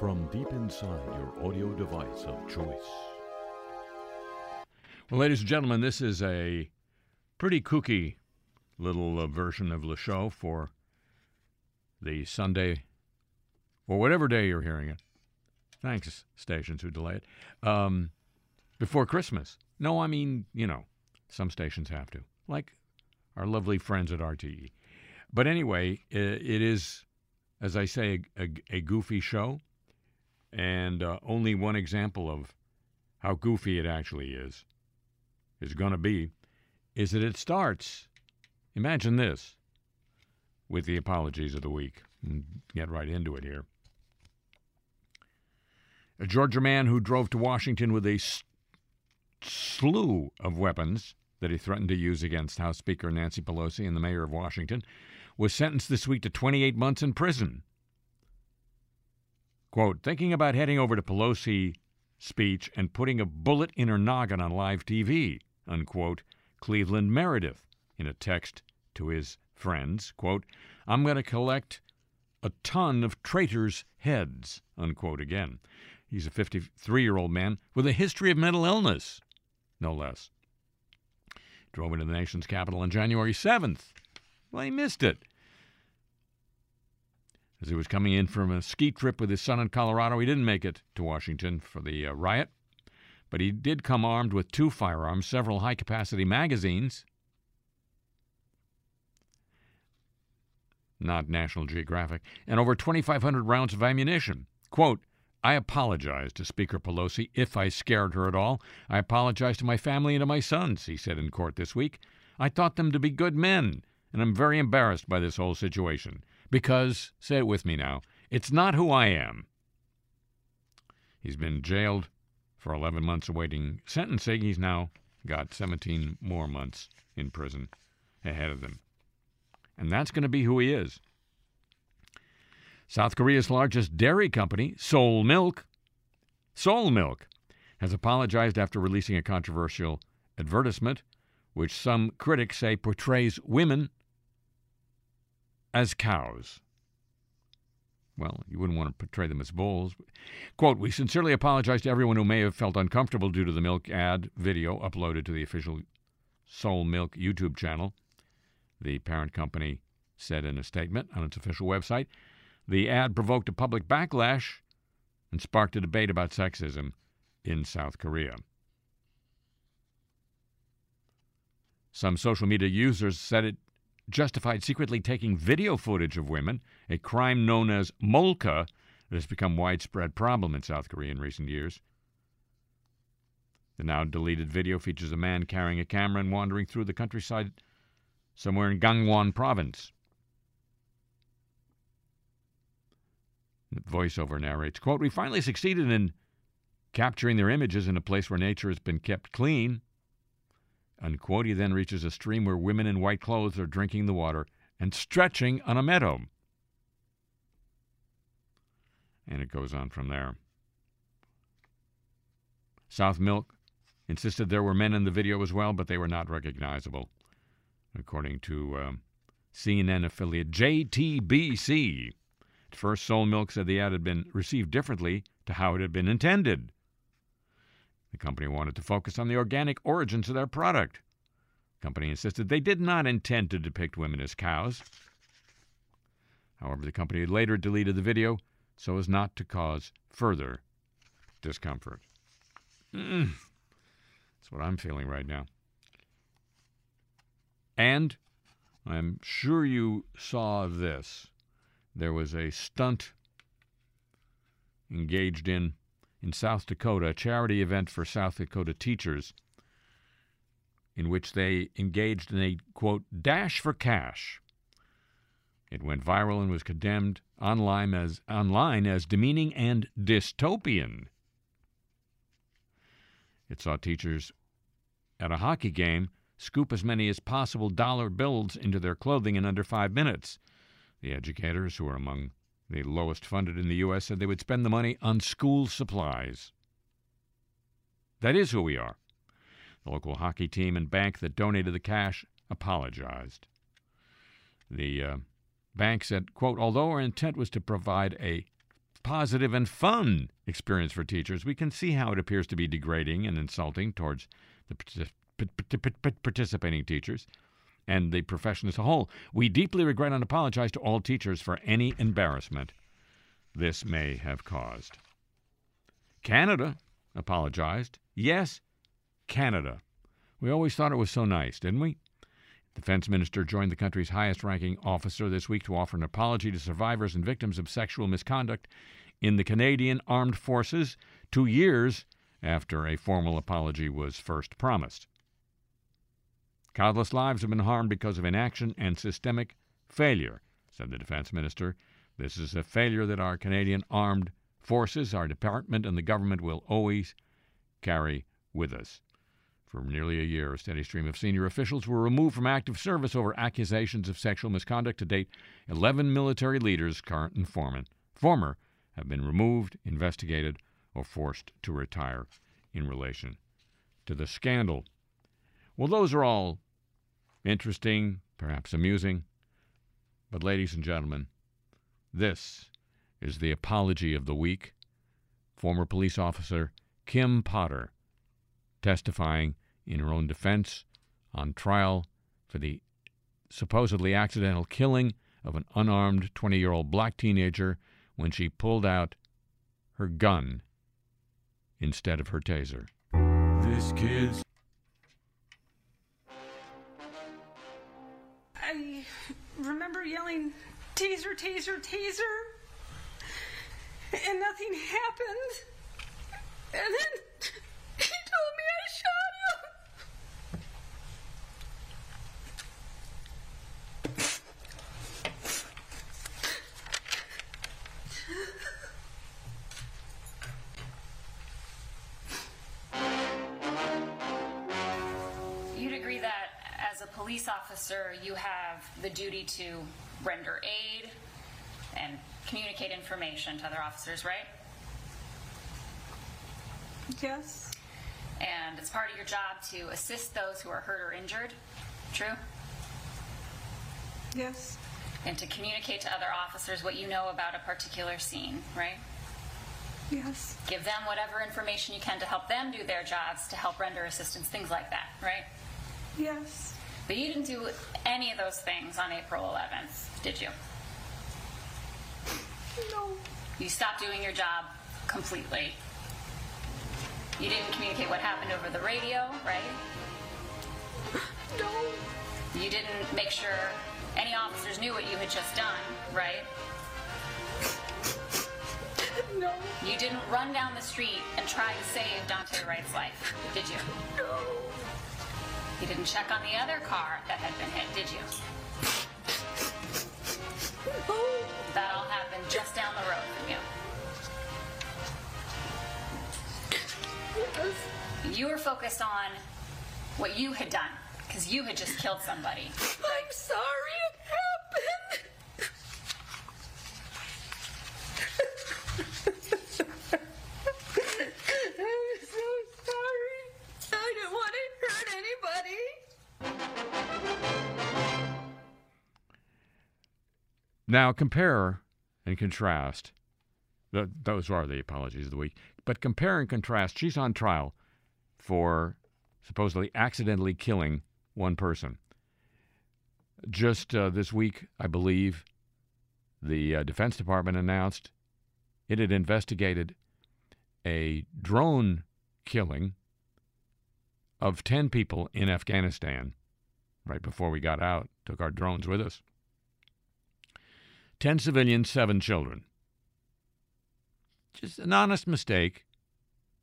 from deep inside your audio device of choice. Well, ladies and gentlemen, this is a pretty kooky little uh, version of the show for the Sunday or whatever day you're hearing it. Thanks, stations who delay it. Um, before Christmas. No, I mean, you know, some stations have to, like our lovely friends at RTE. But anyway, it is, as I say, a, a, a goofy show, and uh, only one example of how goofy it actually is is going to be is that it starts. Imagine this with the apologies of the week. Get right into it here. A Georgia man who drove to Washington with a slew of weapons that he threatened to use against House Speaker Nancy Pelosi and the mayor of Washington was sentenced this week to 28 months in prison. Quote, thinking about heading over to Pelosi speech and putting a bullet in her noggin on live TV, unquote, Cleveland Meredith in a text to his friends, quote, I'm going to collect a ton of traitors' heads, unquote again. He's a 53 year old man with a history of mental illness, no less. Drove into the nation's capital on January 7th. Well, he missed it. As he was coming in from a ski trip with his son in Colorado, he didn't make it to Washington for the uh, riot, but he did come armed with two firearms, several high capacity magazines, not National Geographic, and over 2,500 rounds of ammunition. Quote, I apologize to Speaker Pelosi if I scared her at all. I apologize to my family and to my sons, he said in court this week. I thought them to be good men, and I'm very embarrassed by this whole situation. Because, say it with me now, it's not who I am. He's been jailed for 11 months awaiting sentencing. He's now got 17 more months in prison ahead of him. And that's going to be who he is. South Korea's largest dairy company, Seoul Milk, Seoul Milk, has apologized after releasing a controversial advertisement, which some critics say portrays women as cows. Well, you wouldn't want to portray them as bulls. Quote, we sincerely apologize to everyone who may have felt uncomfortable due to the milk ad video uploaded to the official Seoul Milk YouTube channel. The parent company said in a statement on its official website. The ad provoked a public backlash and sparked a debate about sexism in South Korea. Some social media users said it justified secretly taking video footage of women, a crime known as molka that has become a widespread problem in South Korea in recent years. The now deleted video features a man carrying a camera and wandering through the countryside somewhere in Gangwon province. The voiceover narrates, quote, We finally succeeded in capturing their images in a place where nature has been kept clean. Unquote. He then reaches a stream where women in white clothes are drinking the water and stretching on a meadow. And it goes on from there. Seoul Milk insisted there were men in the video as well, but they were not recognizable, according to um, CNN affiliate JTBC. At first, Seoul Milk said the ad had been received differently to how it had been intended. The company wanted to focus on the organic origins of their product. The company insisted they did not intend to depict women as cows. However, the company later deleted the video so as not to cause further discomfort. Mm. That's what I'm feeling right now. And I'm sure you saw this there was a stunt engaged in in South Dakota, a charity event for South Dakota teachers, in which they engaged in a quote dash for cash. It went viral and was condemned online as online as demeaning and dystopian. It saw teachers at a hockey game scoop as many as possible dollar bills into their clothing in under five minutes. The educators, who are among the lowest funded in the U.S., said they would spend the money on school supplies. That is who we are. The local hockey team and bank that donated the cash apologized. The uh, bank said, quote, although our intent was to provide a positive and fun experience for teachers, we can see how it appears to be degrading and insulting towards the participating teachers and the profession as a whole. We deeply regret and apologize to all teachers for any embarrassment this may have caused. Canada apologized. Yes, Canada. We always thought it was so nice, didn't we? The Defense Minister joined the country's highest ranking officer this week to offer an apology to survivors and victims of sexual misconduct in the Canadian Armed Forces two years after a formal apology was first promised. Countless lives have been harmed because of inaction and systemic failure, said the Defense Minister. This is a failure that our Canadian Armed Forces, our department, and the government will always carry with us. For nearly a year, a steady stream of senior officials were removed from active service over accusations of sexual misconduct. To date, 11 military leaders, current and former, former have been removed, investigated, or forced to retire in relation to the scandal. Well, those are all interesting, perhaps amusing. But, ladies and gentlemen, this is the apology of the week. Former police officer Kim Potter testifying in her own defense on trial for the supposedly accidental killing of an unarmed 20 year old black teenager when she pulled out her gun instead of her taser. This kid's taser, taser, taser, and nothing happened. And then officer, you have the duty to render aid and communicate information to other officers, right? Yes, And it's part of your job to assist those who are hurt or injured, true? yes, And to communicate to other officers what you know about a particular scene, right? yes, Give them whatever information you can to help them do their jobs, to help render assistance, things like that, right? yes, But you didn't do any of those things on April 11th, did you? no, You stopped doing your job completely. You didn't communicate what happened over the radio, right? no, You didn't make sure any officers knew what you had just done, right? no, You didn't run down the street and try to save Daunte Wright's life, did you? no, You didn't check on the other car that had been hit, did you? That all happened just down the road from you. You were focused on what you had done because you had just killed somebody. I'm sorry it happened. I'm so sorry. I didn't want anybody. Now, compare and contrast. Th- those are the apologies of the week. But compare and contrast. She's on trial for supposedly accidentally killing one person. Just uh, this week, I believe, the uh, Defense Department announced it had investigated a drone killing of 10 people in Afghanistan right before we got out, took our drones with us. 10 civilians, 7 children. Just an honest mistake,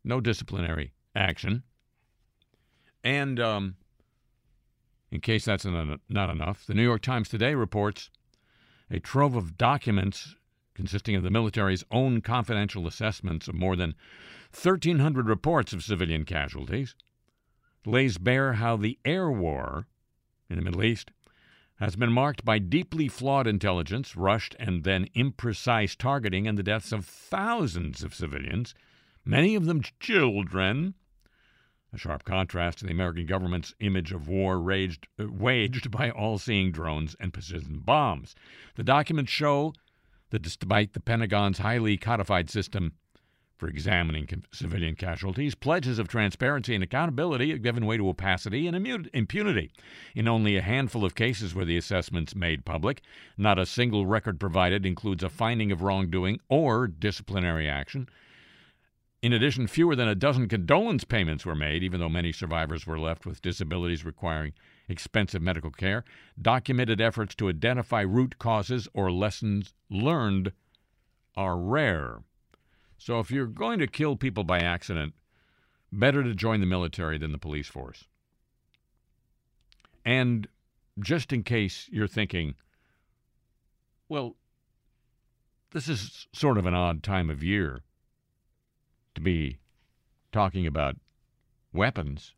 no disciplinary action. And um, in case that's not enough, the New York Times today reports a trove of documents consisting of the military's own confidential assessments of more than 1,300 reports of civilian casualties lays bare how the air war in the Middle East has been marked by deeply flawed intelligence, rushed and then imprecise targeting, and the deaths of thousands of civilians, many of them children. A sharp contrast to the American government's image of war raged, uh, waged by all seeing drones and precision bombs. The documents show that despite the Pentagon's highly codified system for examining civilian casualties, pledges of transparency and accountability have given way to opacity and impunity. In only a handful of cases were the assessments made public. Not a single record provided includes a finding of wrongdoing or disciplinary action. In addition, fewer than a dozen condolence payments were made, even though many survivors were left with disabilities requiring expensive medical care. Documented efforts to identify root causes or lessons learned are rare. So if you're going to kill people by accident, better to join the military than the police force. And just in case you're thinking, well, this is sort of an odd time of year to be talking about weapons.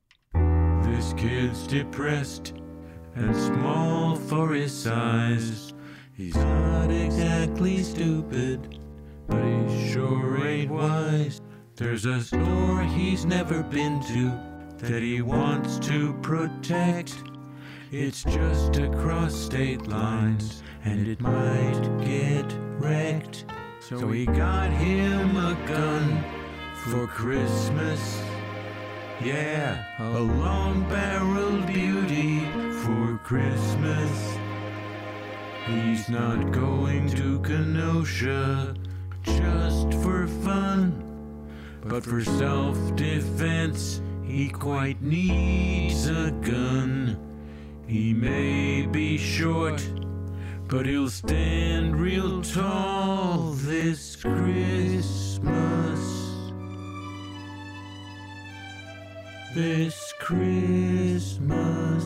This kid's depressed and small for his size. He's not exactly stupid, but he sure ain't wise. There's a store he's never been to that he wants to protect. It's just across state lines, and it might get wrecked. So he got him a gun for Christmas. Yeah, a long barreled beauty for Christmas. He's not going to Kenosha just for fun, but for self defense, he quite needs a gun. He may be short, but he'll stand real tall this Christmas. This Christmas.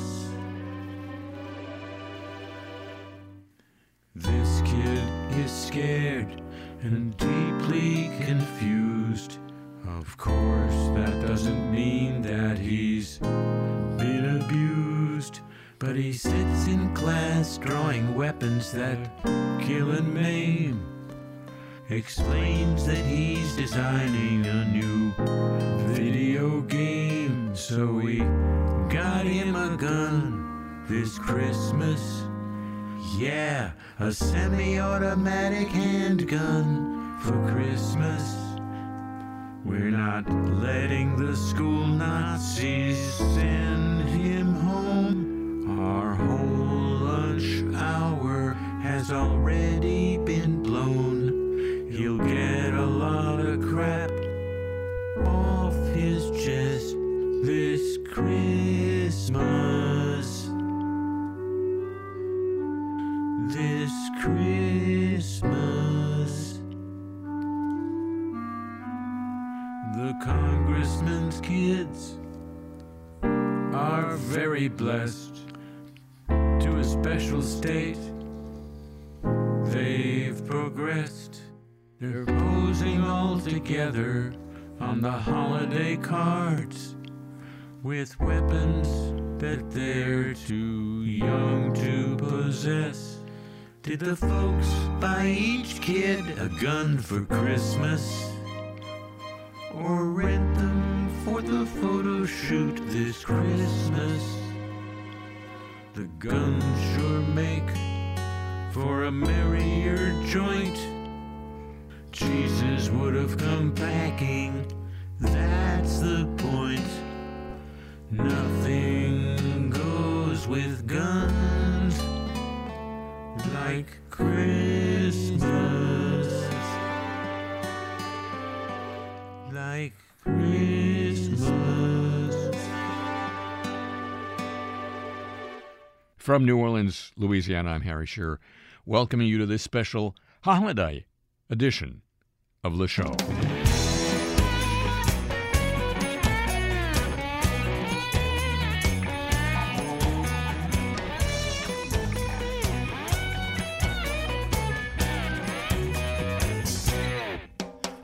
This kid is scared and deeply confused. Of course, that doesn't mean that he's been abused. But he sits in class drawing weapons that kill and maim. Explains that he's designing a new video game. So we got him a gun this Christmas. Yeah, a semi automatic handgun for Christmas. We're not letting the school Nazis send him home. Our whole lunch hour has already been blown. He'll get a lot of crap off his chest this Christmas. Very blessed to a special state. They've progressed. They're posing all together on the holiday cards with weapons that they're too young to possess. Did the folks buy each kid a gun for Christmas? Or rent for the photo shoot this Christmas? The guns sure make for a merrier joint. Jesus would have come packing, that's the point. Nothing goes with guns like Christmas. From New Orleans, Louisiana, I'm Harry Shearer, welcoming you to this special holiday edition of the show.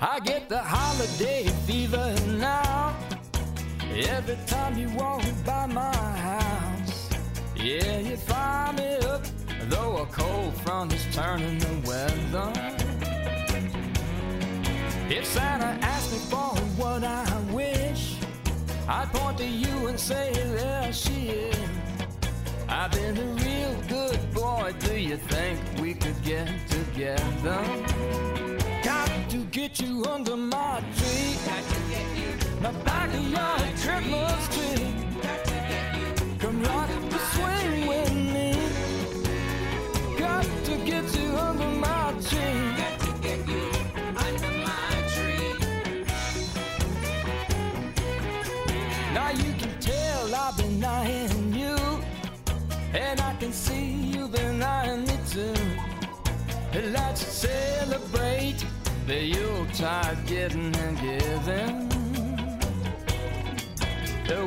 I get the holiday fever now. Every time you walk by my yeah, you fire me up. Though a cold front is turning the weather. If Santa asked me for what I wish, I'd point to you and say, There she is. I've been a real good boy. Do you think we could get together? Got to get you under my tree. My backyard Christmas tree. Come rock Now you can tell I've been you, and I can see you've been me too. Let's celebrate and giving. The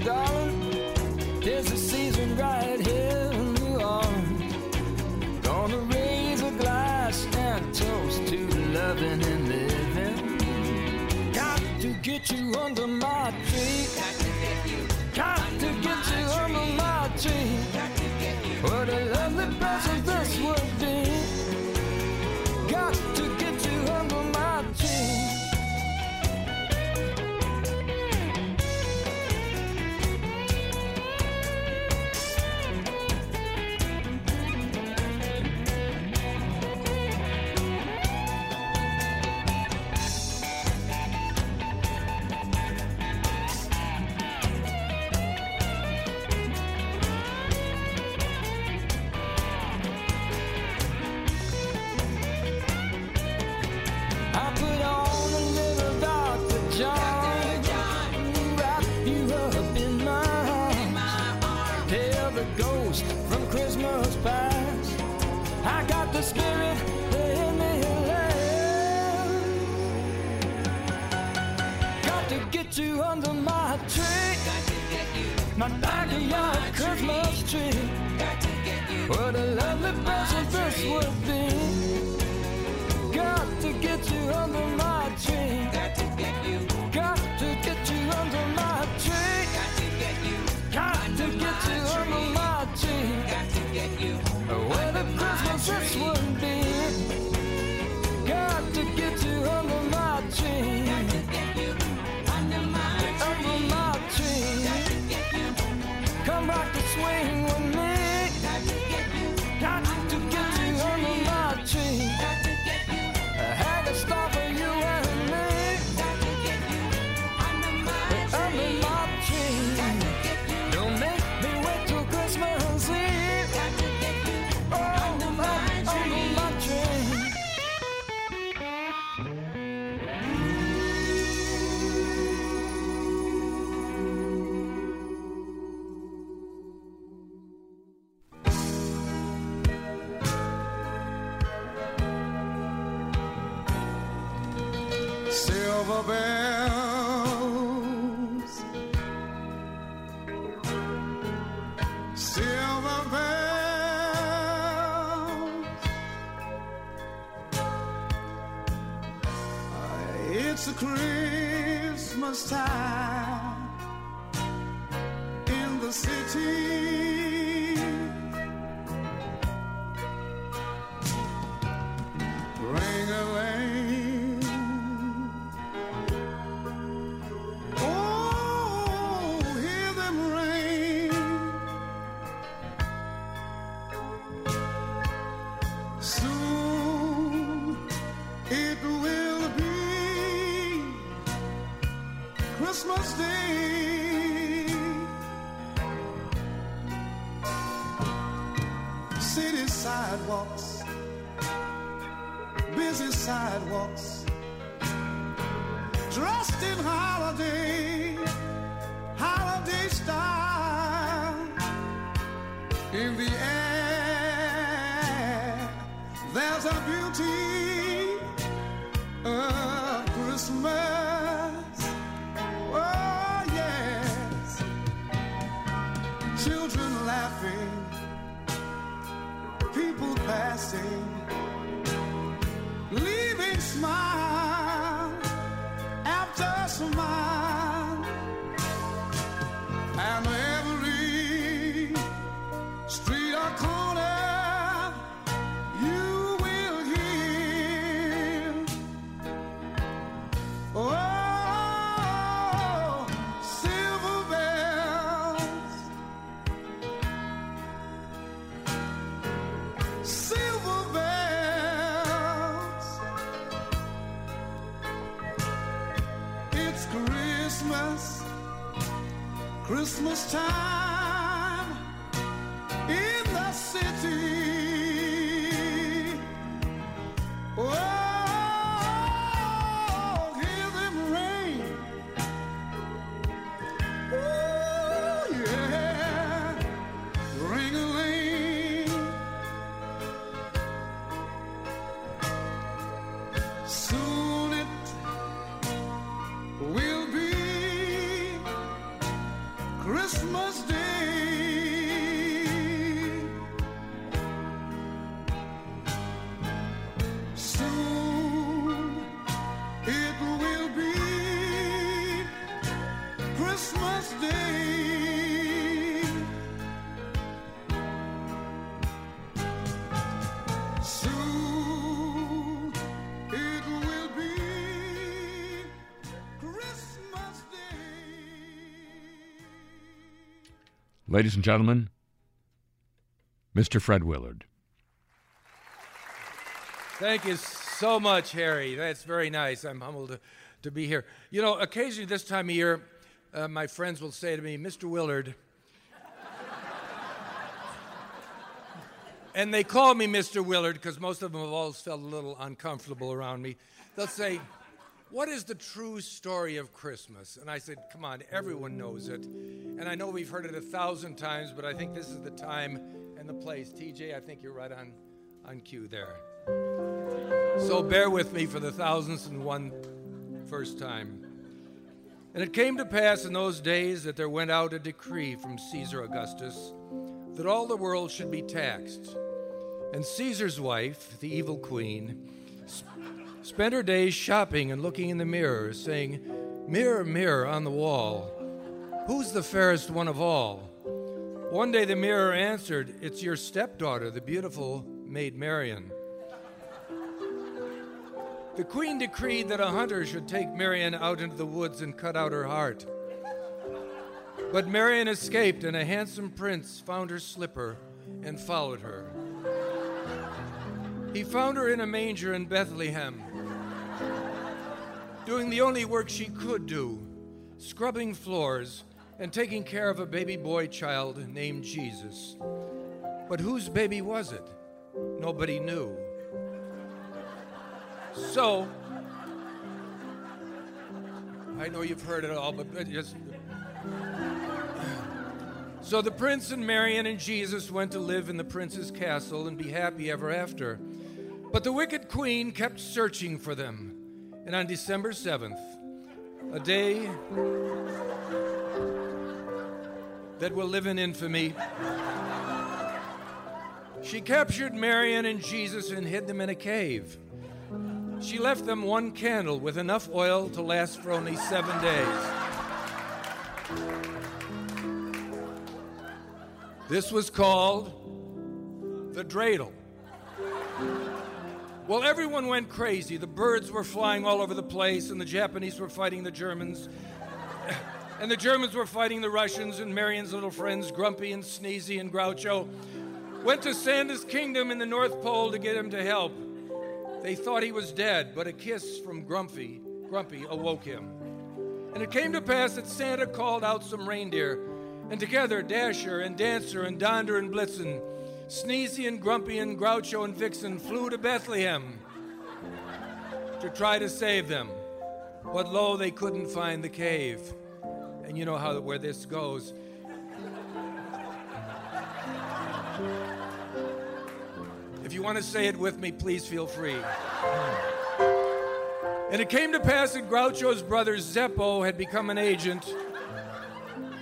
darling. There's a season right here in New Orleans. Gonna raise a glass and toast to loving and living. Got to get you under my tree. Got to get you under my tree. What a lovely present this would be. My backyard Christmas tree. What a lovely present this would be. Got to get you under my tree. Got to get you. Under my tree. Got to get you. Got to get you under my tree. Got to get you. What a Christmas this would Ladies and gentlemen, Mr. Fred Willard. Thank you so much, Harry. That's very nice. I'm humbled to, to be here. You know, occasionally this time of year, uh, my friends will say to me, Mr. Willard, and they call me Mr. Willard because most of them have always felt a little uncomfortable around me. They'll say, What is the true story of Christmas? And I said, Come on, everyone knows it. And I know we've heard it a thousand times, but I think this is the time and the place. TJ, I think you're right on, on cue there. So bear with me for the thousandth and one first time. And it came to pass in those days that there went out a decree from Caesar Augustus that all the world should be taxed. And Caesar's wife, the evil queen, spent her days shopping and looking in the mirror, saying, Mirror, mirror on the wall, who's the fairest one of all? One day the mirror answered, It's your stepdaughter, the beautiful Maid Marian. The queen decreed that a hunter should take Marian out into the woods and cut out her heart. But Marian escaped, and a handsome prince found her slipper and followed her. He found her in a manger in Bethlehem, doing the only work she could do scrubbing floors and taking care of a baby boy child named Jesus. But whose baby was it? Nobody knew. So, I know you've heard it all, but just. So the prince and Marian and Jesus went to live in the prince's castle and be happy ever after. But the wicked queen kept searching for them. And on December 7th, a day that will live in infamy, she captured Marian and Jesus and hid them in a cave. She left them one candle with enough oil to last for only seven days. This was called the dreidel. Well, everyone went crazy. The birds were flying all over the place, and the Japanese were fighting the Germans. And the Germans were fighting the Russians, and Marian's little friends, Grumpy and Sneezy and Groucho, went to Santa's kingdom in the North Pole to get him to help. They thought he was dead, but a kiss from Grumpy, Grumpy awoke him. And it came to pass that Santa called out some reindeer, and together Dasher and Dancer and Donder and Blitzen, Sneezy and Grumpy and Groucho and Vixen flew to Bethlehem to try to save them. But lo, they couldn't find the cave. And you know how where this goes. If you want to say it with me, please feel free. And it came to pass that Groucho's brother Zeppo had become an agent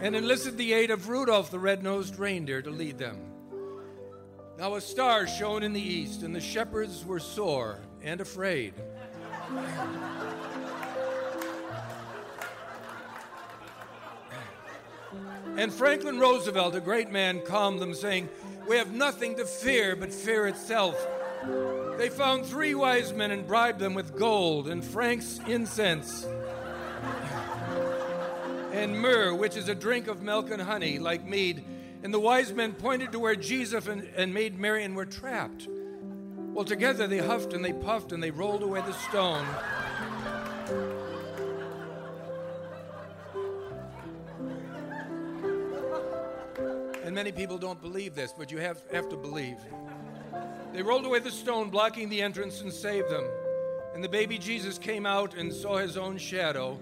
and enlisted the aid of Rudolph the red-nosed reindeer to lead them. Now a star shone in the east, and the shepherds were sore and afraid. And Franklin Roosevelt, a great man, calmed them, saying, We have nothing to fear but fear itself. They found three wise men and bribed them with gold and Frank's incense and myrrh, which is a drink of milk and honey, like mead. And the wise men pointed to where Jesus and, and Maid Marian were trapped. Well, together they huffed and they puffed and they rolled away the stone. And many people don't believe this, but you have, have to believe. They rolled away the stone blocking the entrance and saved them. And the baby Jesus came out and saw his own shadow.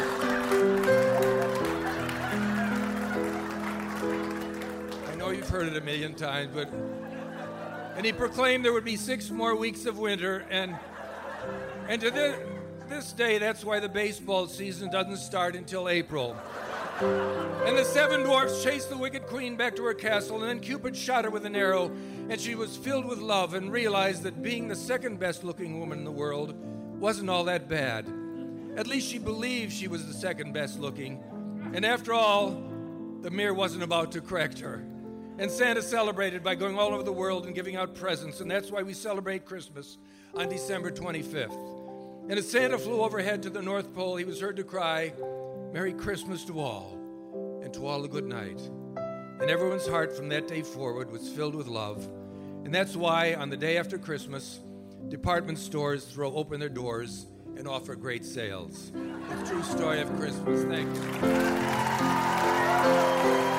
heard it a million times, but. And he proclaimed there would be six more weeks of winter, and and to this, this day, that's why the baseball season doesn't start until April. And the seven dwarfs chased the wicked queen back to her castle, and then Cupid shot her with an arrow, and she was filled with love and realized that being the second best looking woman in the world wasn't all that bad. At least she believed she was the second best looking. And after all, the mirror wasn't about to correct her. And Santa celebrated by going all over the world and giving out presents, and that's why we celebrate Christmas on December 25th. And as Santa flew overhead to the North Pole, he was heard to cry, Merry Christmas to all, and to all a good night. And everyone's heart from that day forward was filled with love. And that's why on the day after Christmas, department stores throw open their doors and offer great sales. The true story of Christmas. Thank you.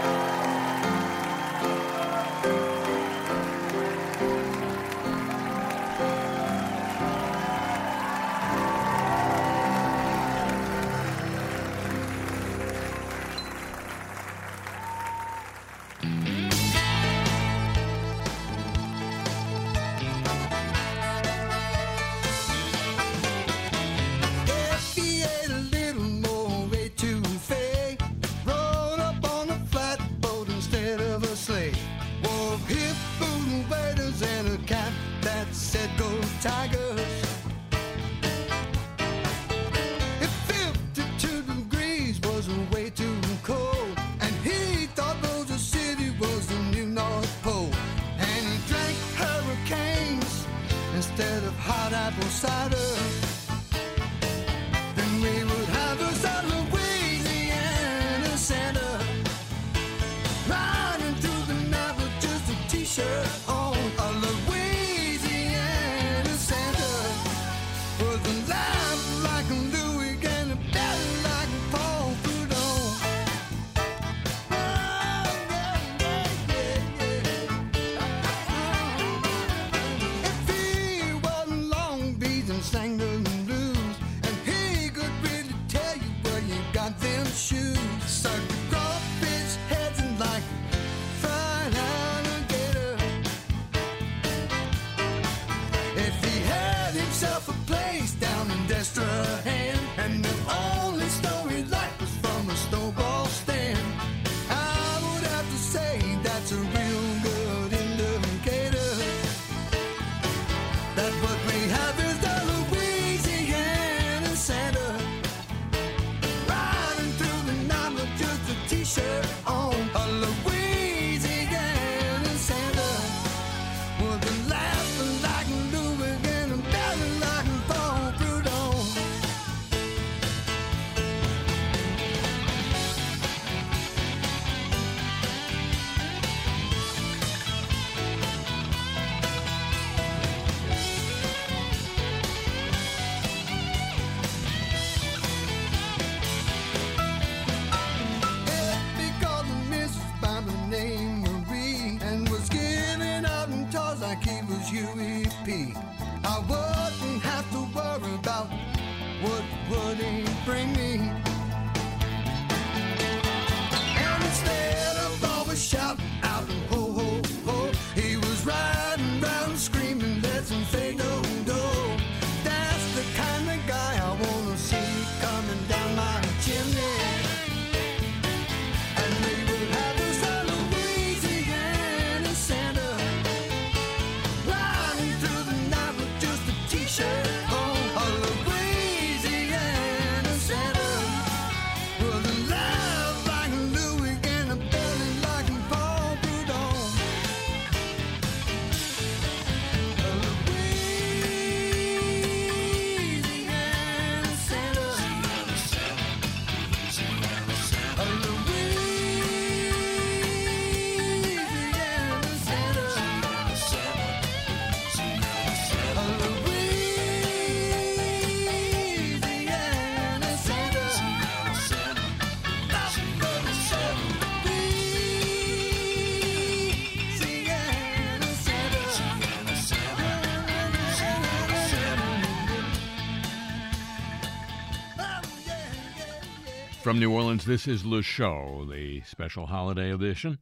From New Orleans, this is Le Show, the special holiday edition.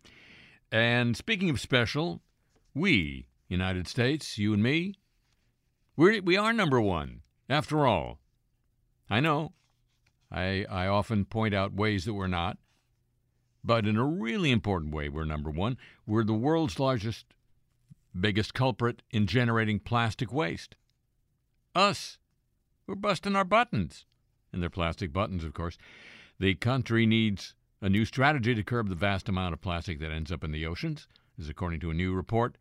And speaking of special, we, United States, you and me, we're, we are number one, after all. I know. I, I often point out ways that we're not. But in a really important way, we're number one. We're the world's largest, biggest culprit in generating plastic waste. Us. We're busting our buttons. And they're plastic buttons, of course. The country needs a new strategy to curb the vast amount of plastic that ends up in the oceans. Is according to a new report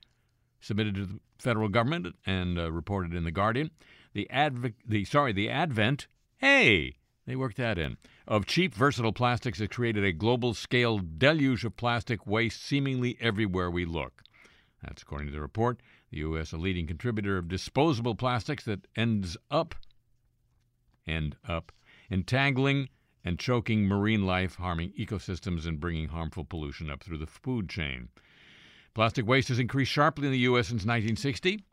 submitted to the federal government and uh, reported in the Guardian. The adv- the sorry, the advent, hey, they worked that in, of cheap versatile plastics has created a global scale deluge of plastic waste seemingly everywhere we look. That's according to the report. The U.S. a leading contributor of disposable plastics that ends up end up entangling and choking marine life, harming ecosystems, and bringing harmful pollution up through the food chain. Plastic waste has increased sharply in the U.S. since 1960.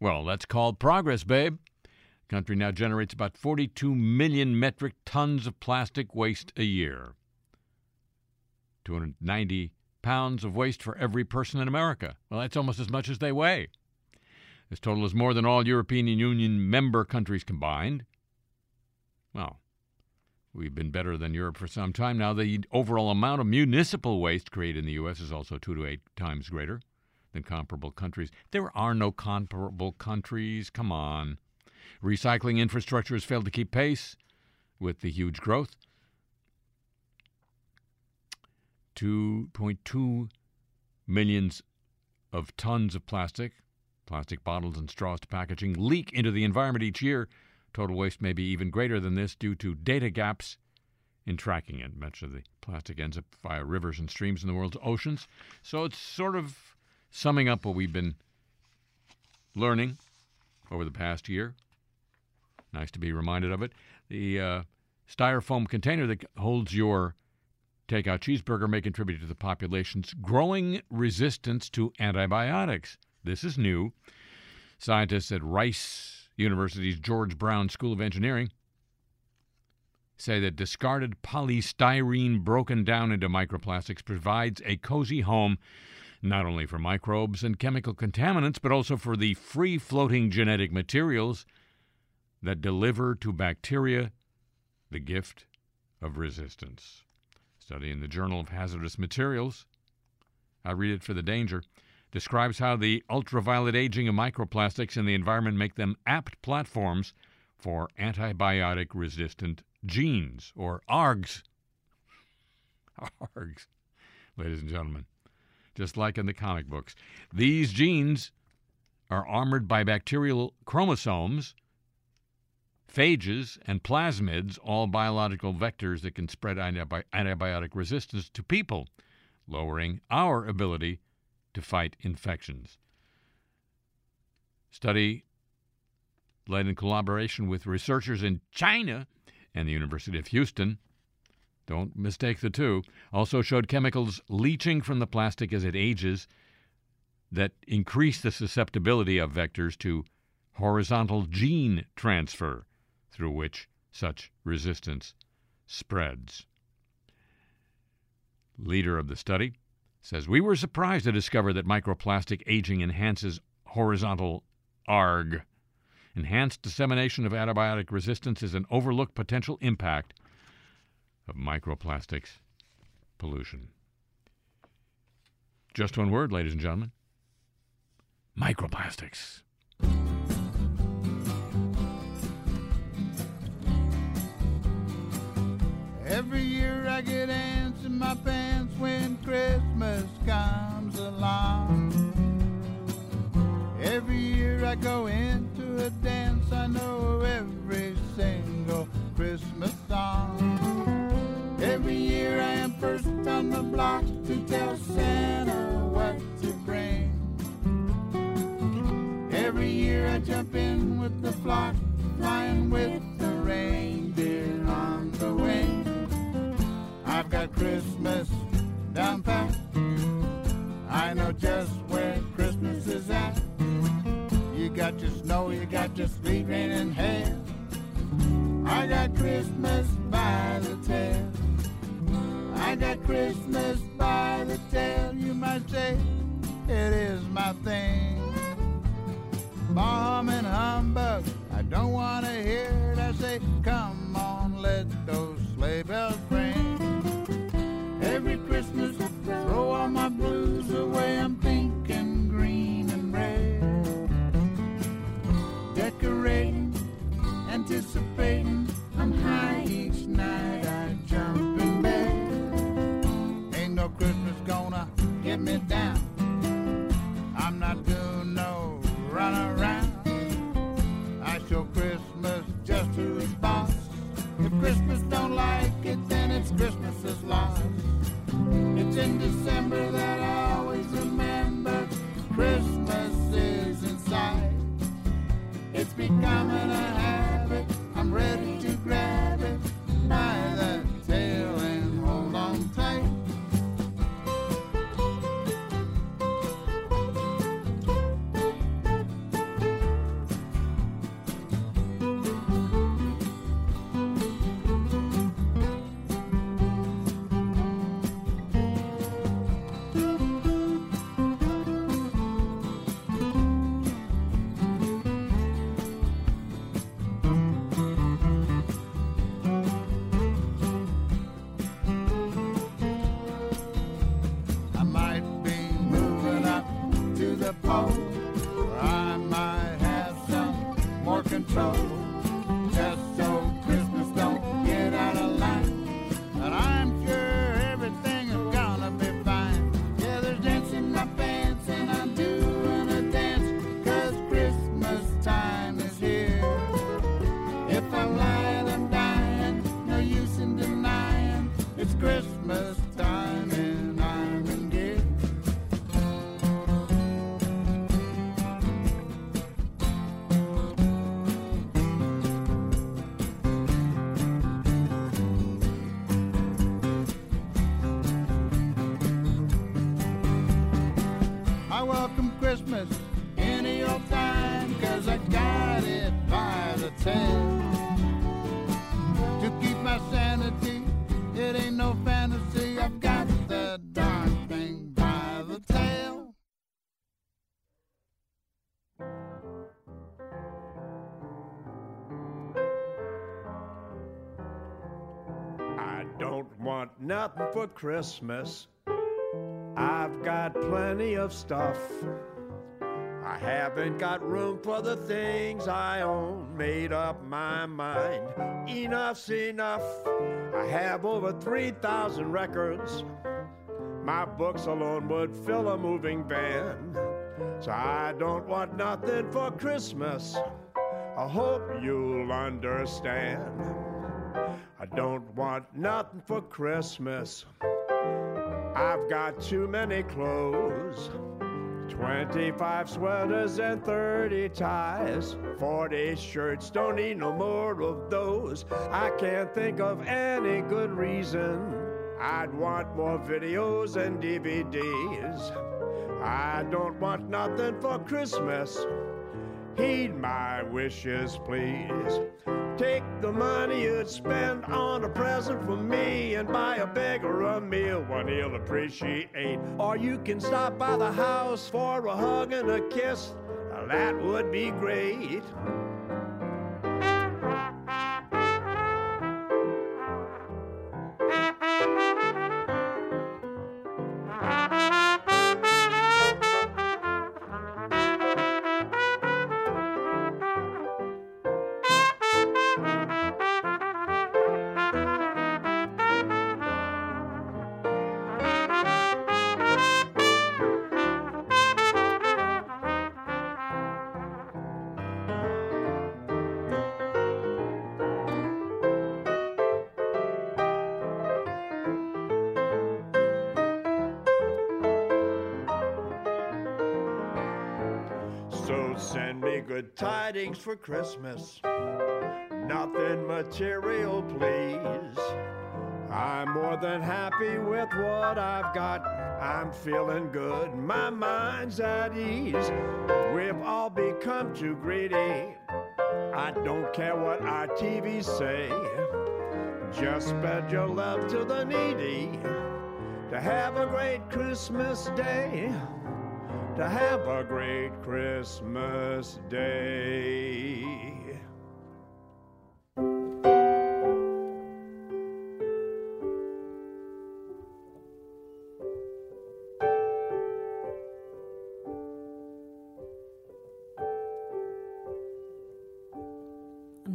Well, that's called progress, babe. The country now generates about 42 million metric tons of plastic waste a year. 290 pounds of waste for every person in America. Well, that's almost as much as they weigh. This total is more than all European Union member countries combined. Well, we've been better than Europe for some time now. The overall amount of municipal waste created in the U.S. is also two to eight times greater than comparable countries. There are no comparable countries. Come on. Recycling infrastructure has failed to keep pace with the huge growth. 2.2 millions of tons of plastic, plastic bottles and straws to packaging, leak into the environment each year. Total waste may be even greater than this due to data gaps in tracking it. Much of the plastic ends up via rivers and streams in the world's oceans. So it's sort of summing up what we've been learning over the past year. Nice to be reminded of it. The uh, styrofoam container that holds your takeout cheeseburger may contribute to the population's growing resistance to antibiotics. This is new. Scientists at Rice University's George Brown School of Engineering say that discarded polystyrene broken down into microplastics provides a cozy home not only for microbes and chemical contaminants, but also for the free floating genetic materials that deliver to bacteria the gift of resistance. Study in the Journal of Hazardous Materials, I read it for the danger, describes how the ultraviolet aging of microplastics in the environment make them apt platforms for antibiotic resistant genes, or ARGs. ARGs, ladies and gentlemen, just like in the comic books. These genes are armored by bacterial chromosomes phages, and plasmids, all biological vectors that can spread antibi- antibiotic resistance to people, lowering our ability to fight infections. Study led in collaboration with researchers in China and the University of Houston. Don't mistake the two. Also showed chemicals leaching from the plastic as it ages that increase the susceptibility of vectors to horizontal gene transfer through which such resistance spreads. Leader of the study says We were surprised to discover that microplastic aging enhances horizontal ARG. Enhanced dissemination of antibiotic resistance is an overlooked potential impact of microplastics pollution. Just one word, ladies and gentlemen microplastics. Every year I get ants in my pants when Christmas comes along. Every year I go into a dance, I know every single Christmas song. Every year I am first on the block to tell Santa what to bring. Every year I jump in with the flock, flying with got your snow, you got your sleet, rain, and hail. I got Christmas by the tail. I got Christmas by the tail. You might say it is my thing. Bomb and humbug, I don't want to hear it. I say, come on, let those sleigh bells ring. Every Christmas, throw all my blues away. I'm anticipating. I'm high each night. I jump in bed. Ain't no Christmas gonna get me down. I'm not doing no run around. I show Christmas just who's boss. If Christmas don't like it, then it's Christmas's loss. It's in December that I always remember Christmas is inside. It's becoming a ready to Christmas. I've got plenty of stuff. I haven't got room for the things I own. Made up my mind. Enough's enough. I have over 3,000 records. My books alone would fill a moving van. So I don't want nothing for Christmas. I hope you'll understand. I don't want nothing for Christmas. I've got too many clothes 25 sweaters and 30 ties, 40 shirts, don't need no more of those. I can't think of any good reason. I'd want more videos and DVDs. I don't want nothing for Christmas. Heed my wishes, please. Take the money you'd spend on a present for me and buy a beggar a meal, one he'll appreciate. Or you can stop by the house for a hug and a kiss. That would be great. Tidings for Christmas. Nothing material, please. I'm more than happy with what I've got. I'm feeling good, my mind's at ease. We've all become too greedy. I don't care what our TVs say. Just spread your love to the needy. To have a great Christmas day. To have a great Christmas day.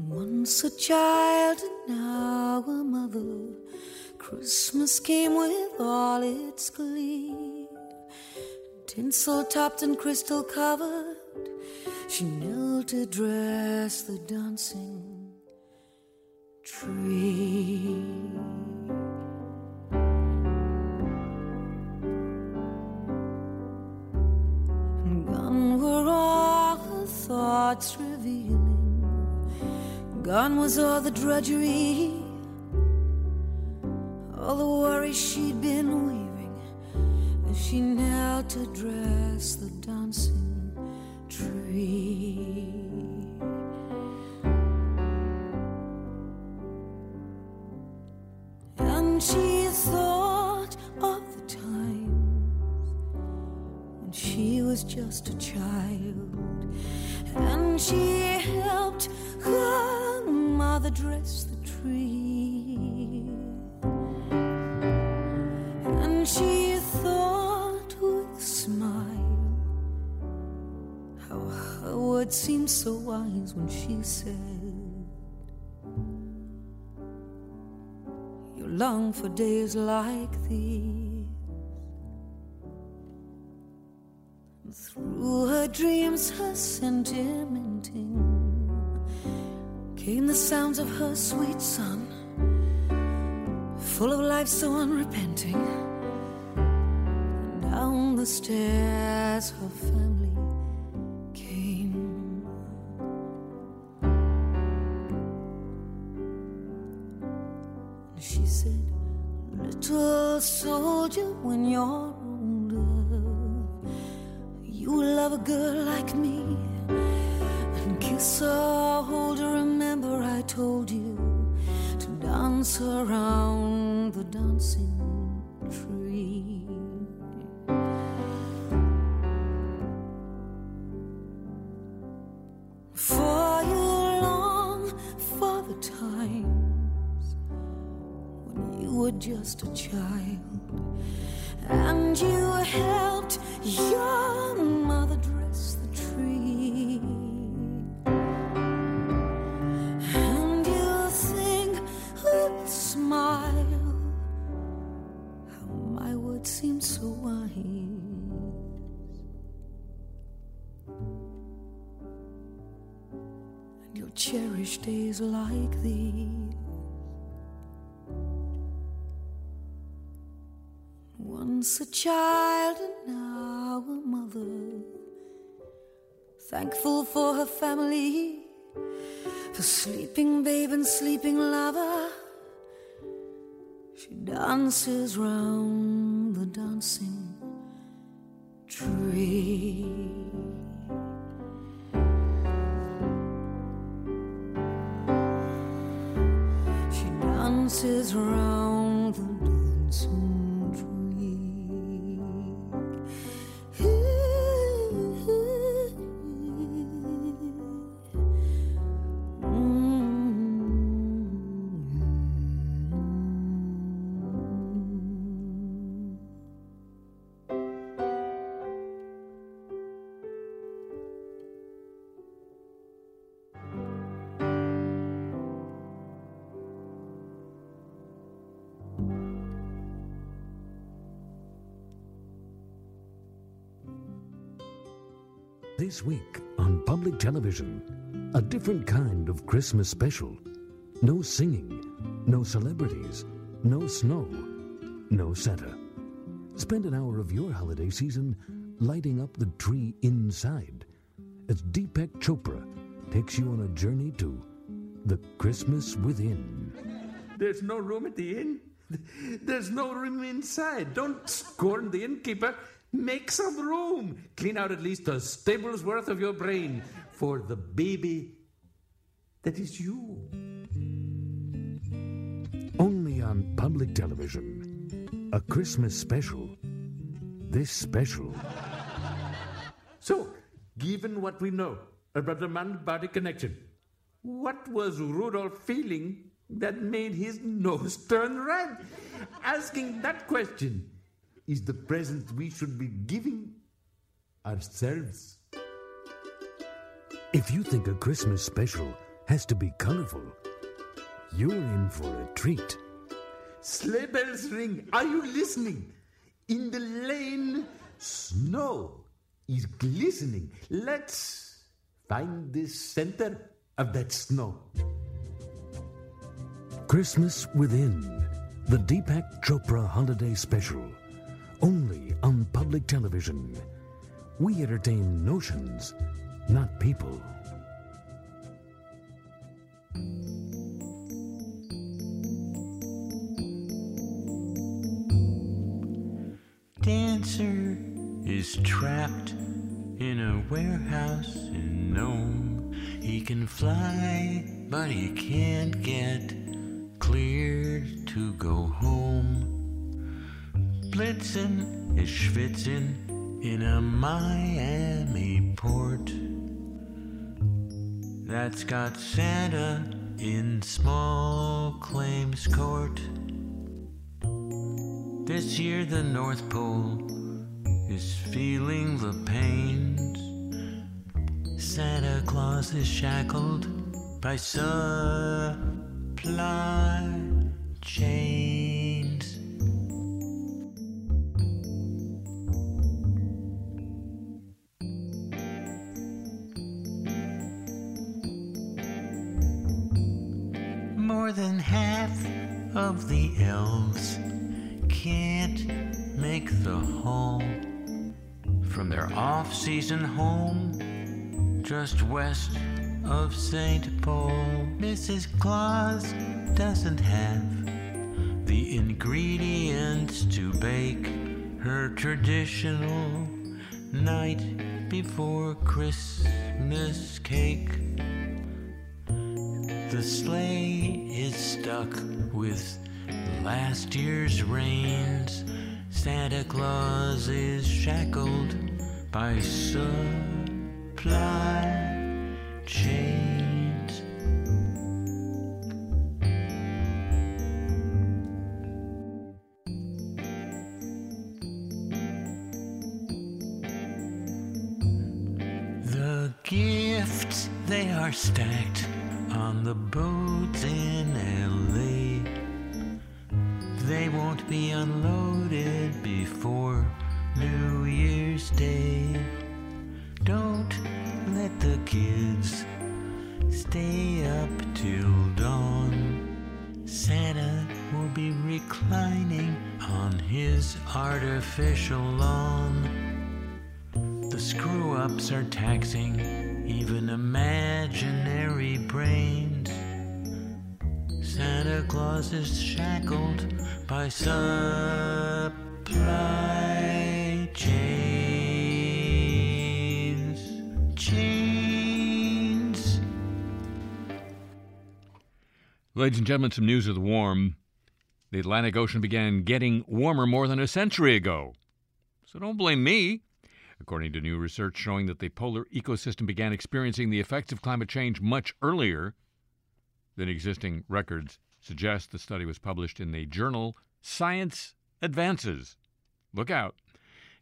Once a child and now a mother, Christmas came with all its glee. Tinsel topped and crystal covered, she knelt to dress the dancing tree. And gone were all her thoughts revealing. Gone was all the drudgery, long for days like these. Through her dreams, her sentimenting, came the sounds of her sweet song full of life so unrepenting. Down the stairs, her family soldier, when you're older, you will love a girl like me. And kiss her, hold her, remember I told you to dance around the dancing just a child and you helped your mother dress the tree. And you think with a smile how my words seem so wise. And you'll cherish days like these. Once a child and now a mother, thankful for her family, for sleeping babe and sleeping lover. She dances round the dancing tree. She dances round the dancing This week on public television, a different kind of Christmas special. No singing, no celebrities, no snow, no Santa. Spend an hour of your holiday season lighting up the tree inside as Deepak Chopra takes you on a journey to the Christmas within. There's no room at the inn. There's no room inside. Don't scorn the innkeeper. Make some room. Clean out at least a stable's worth of your brain for the baby that is you. Only on public television. A Christmas special. This special. So, given what we know about the man body connection, what was Rudolph feeling that made his nose turn red? Asking that question is the present we should be giving ourselves. If you think a Christmas special has to be colorful, you're in for a treat. Sleigh bells ring. Are you listening? In the lane, snow is glistening. Let's find the center of that snow. Christmas Within, the Deepak Chopra Holiday Special. Only on public television. We entertain notions, not people. Dancer is trapped in a warehouse in Nome. He can fly, but he can't get that's got Santa in small claims court. This year, the North Pole is feeling the pains. Santa Claus is shackled by supply chains. The from their off season home just west of St. Paul. Mrs. Claus doesn't have the ingredients to bake her traditional night before Christmas cake. The sleigh is stuck with last year's rains. Santa Claus is shackled by supply chains. The gifts they are stacked on the boats in LA. They won't be unloaded before New Year's Day. Don't let the kids stay up till dawn. Santa will be reclining on his artificial lawn. The screw ups are taxing even imaginary brains. Santa Claus is shackled by Ladies and gentlemen, some news of the warm. The Atlantic Ocean began getting warmer more than a century ago. So don't blame me. According to new research showing that the polar ecosystem began experiencing the effects of climate change much earlier than existing records suggest, the study was published in the journal Science Advances. Look out.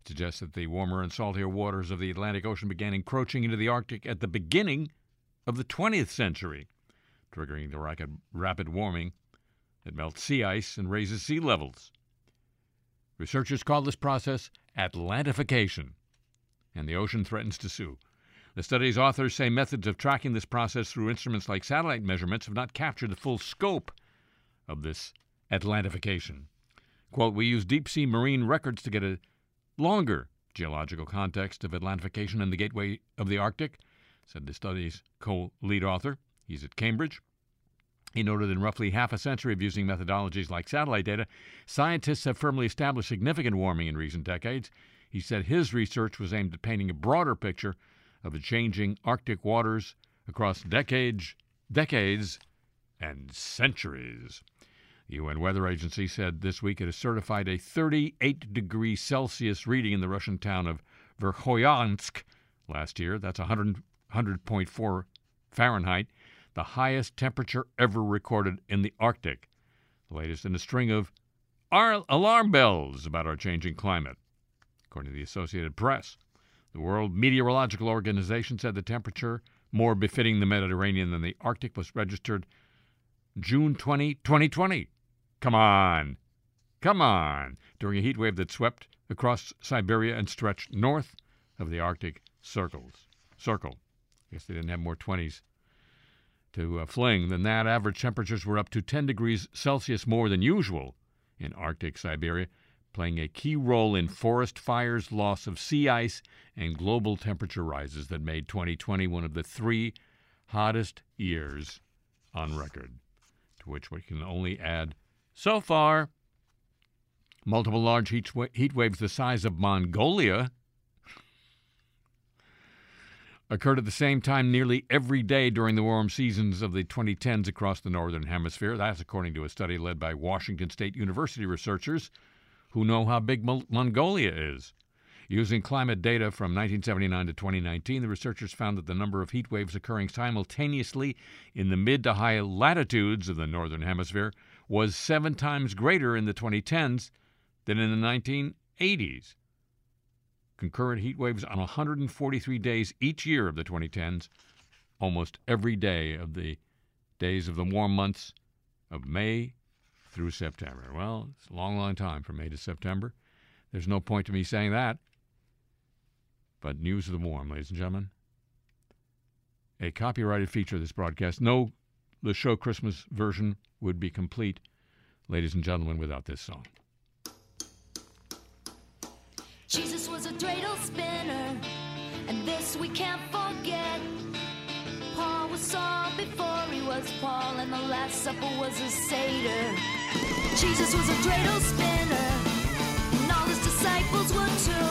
It suggests that the warmer and saltier waters of the Atlantic Ocean began encroaching into the Arctic at the beginning of the 20th century, triggering the rapid, warming that melts sea ice and raises sea levels. Researchers call this process Atlantification, and the ocean threatens to sue. The study's authors say methods of tracking this process through instruments like satellite measurements have not captured the full scope of this Atlantification. Quote, we use deep sea marine records to get a longer geological context of Atlantification in the gateway of the Arctic, said the study's co lead author. He's at Cambridge. He noted in roughly half a century of using methodologies like satellite data, scientists have firmly established significant warming in recent decades. He said his research was aimed at painting a broader picture of the changing Arctic waters across decades, decades, and centuries. The UN Weather Agency said this week it has certified a 38 degree Celsius reading in the Russian town of Verkhoyansk last year. That's 100, 100.4 Fahrenheit, the highest temperature ever recorded in the Arctic. The latest in a string of alarm bells about our changing climate. According to the Associated Press, the World Meteorological Organization said the temperature more befitting the Mediterranean than the Arctic was registered June 20, 2020. Come on. Come on. During a heat wave that swept across Siberia and stretched north of the Arctic circles. Circle. I guess they didn't have more 20s to uh, fling than that. Average temperatures were up to 10 degrees Celsius more than usual in Arctic Siberia, playing a key role in forest fires, loss of sea ice, and global temperature rises that made 2020 one of the three hottest years on record. To which we can only add, so far, multiple large heat, heat waves the size of Mongolia occurred at the same time nearly every day during the warm seasons of the 2010s across the Northern Hemisphere. That's according to a study led by Washington State University researchers who know how big Mon- Mongolia is. Using climate data from 1979 to 2019, the researchers found that the number of heat waves occurring simultaneously in the mid to high latitudes of the Northern Hemisphere was seven times greater in the 2010s than in the 1980s concurrent heat waves on 143 days each year of the 2010s, almost every day of the days of the warm months of May through September. Well, it's a long, long time from May to September. There's no point to me saying that. But news of the warm, ladies and gentlemen. A copyrighted feature of this broadcast. No, Le Show Christmas version would be complete, ladies and gentlemen, without this song. Jesus was a dreidel spinner, and this we can't forget. Paul was Saul before he was Paul, and the Last Supper was a Seder. Jesus was a dreidel spinner, and all his disciples were too.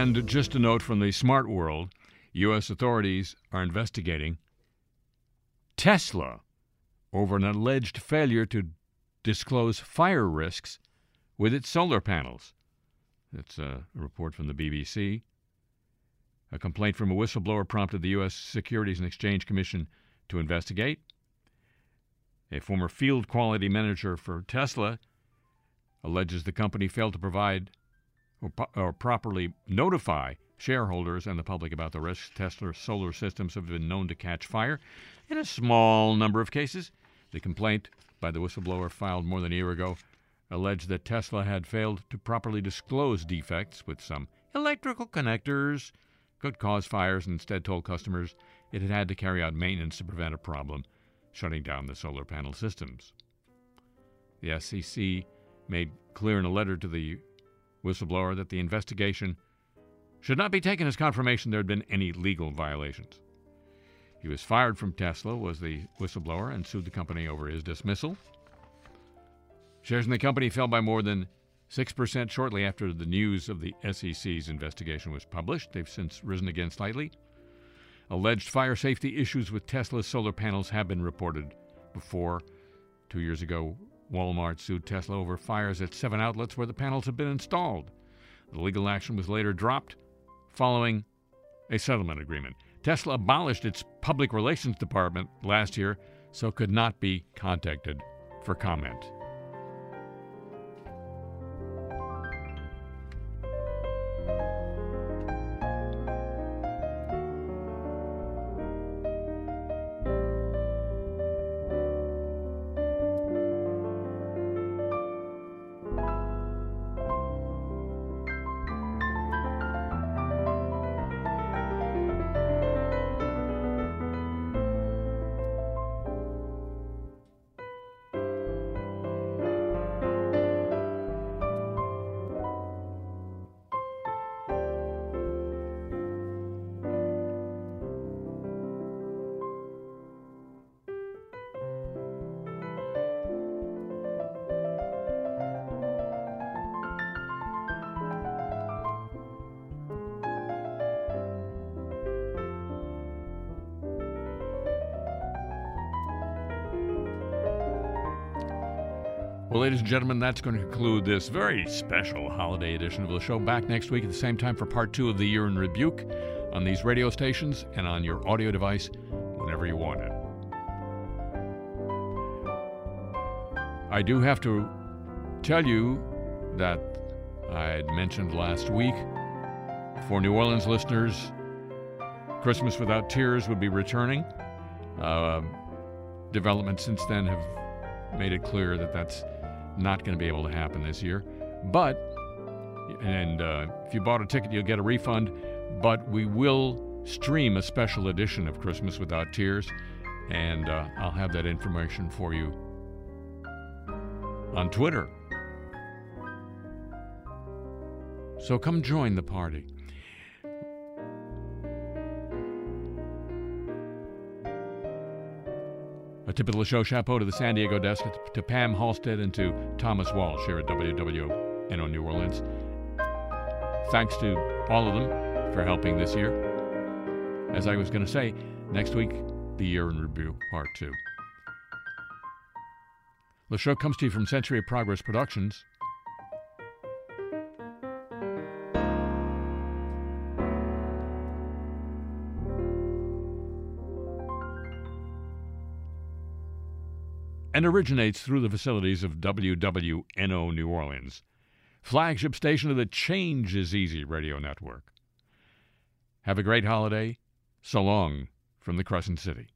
And just a note from the smart world U.S. authorities are investigating Tesla over an alleged failure to disclose fire risks with its solar panels. That's a report from the BBC. A complaint from a whistleblower prompted the U.S. Securities and Exchange Commission to investigate. A former field quality manager for Tesla alleges the company failed to provide or, or properly notify shareholders and the public about the risks Tesla solar systems have been known to catch fire. In a small number of cases, the complaint by the whistleblower filed more than a year ago alleged that Tesla had failed to properly disclose defects with some electrical connectors could cause fires and instead told customers it had had to carry out maintenance to prevent a problem, shutting down the solar panel systems. The SEC made clear in a letter to the whistleblower that the investigation should not be taken as confirmation there had been any legal violations. He was fired from Tesla, was the whistleblower, and sued the company over his dismissal. Shares in the company fell by more than 6% shortly after the news of the SEC's investigation was published. They've since risen again slightly. Alleged fire safety issues with Tesla's solar panels have been reported before. Two years ago, Walmart sued Tesla over fires at seven outlets where the panels had been installed. The legal action was later dropped following a settlement agreement. Tesla abolished its public relations department last year, so could not be contacted for comment. Well, ladies and gentlemen, that's going to conclude this very special holiday edition of Le Show. Back next week at the same time for part two of the Year in Rebuke on these radio stations and on your audio device whenever you want it. I do have to tell you that I had mentioned last week for New Orleans listeners, Christmas Without Tears would be returning. Uh, developments since then have made it clear that that's not going to be able to happen this year. But, and uh, if you bought a ticket, you'll get a refund. But we will stream a special edition of Christmas Without Tears, and uh, I'll have that information for you on Twitter. So come join the party. A tip of Le Show chapeau to the San Diego desk, to Pam Halstead, and to Thomas Walsh here at WWNO New Orleans. Thanks to all of them for helping this year. As I was going to say, next week, the year in review, part two. Le Show comes to you from Century of Progress Productions. And originates through the facilities of WWNO New Orleans, flagship station of the Change is Easy radio network. Have a great holiday. So long from the Crescent City.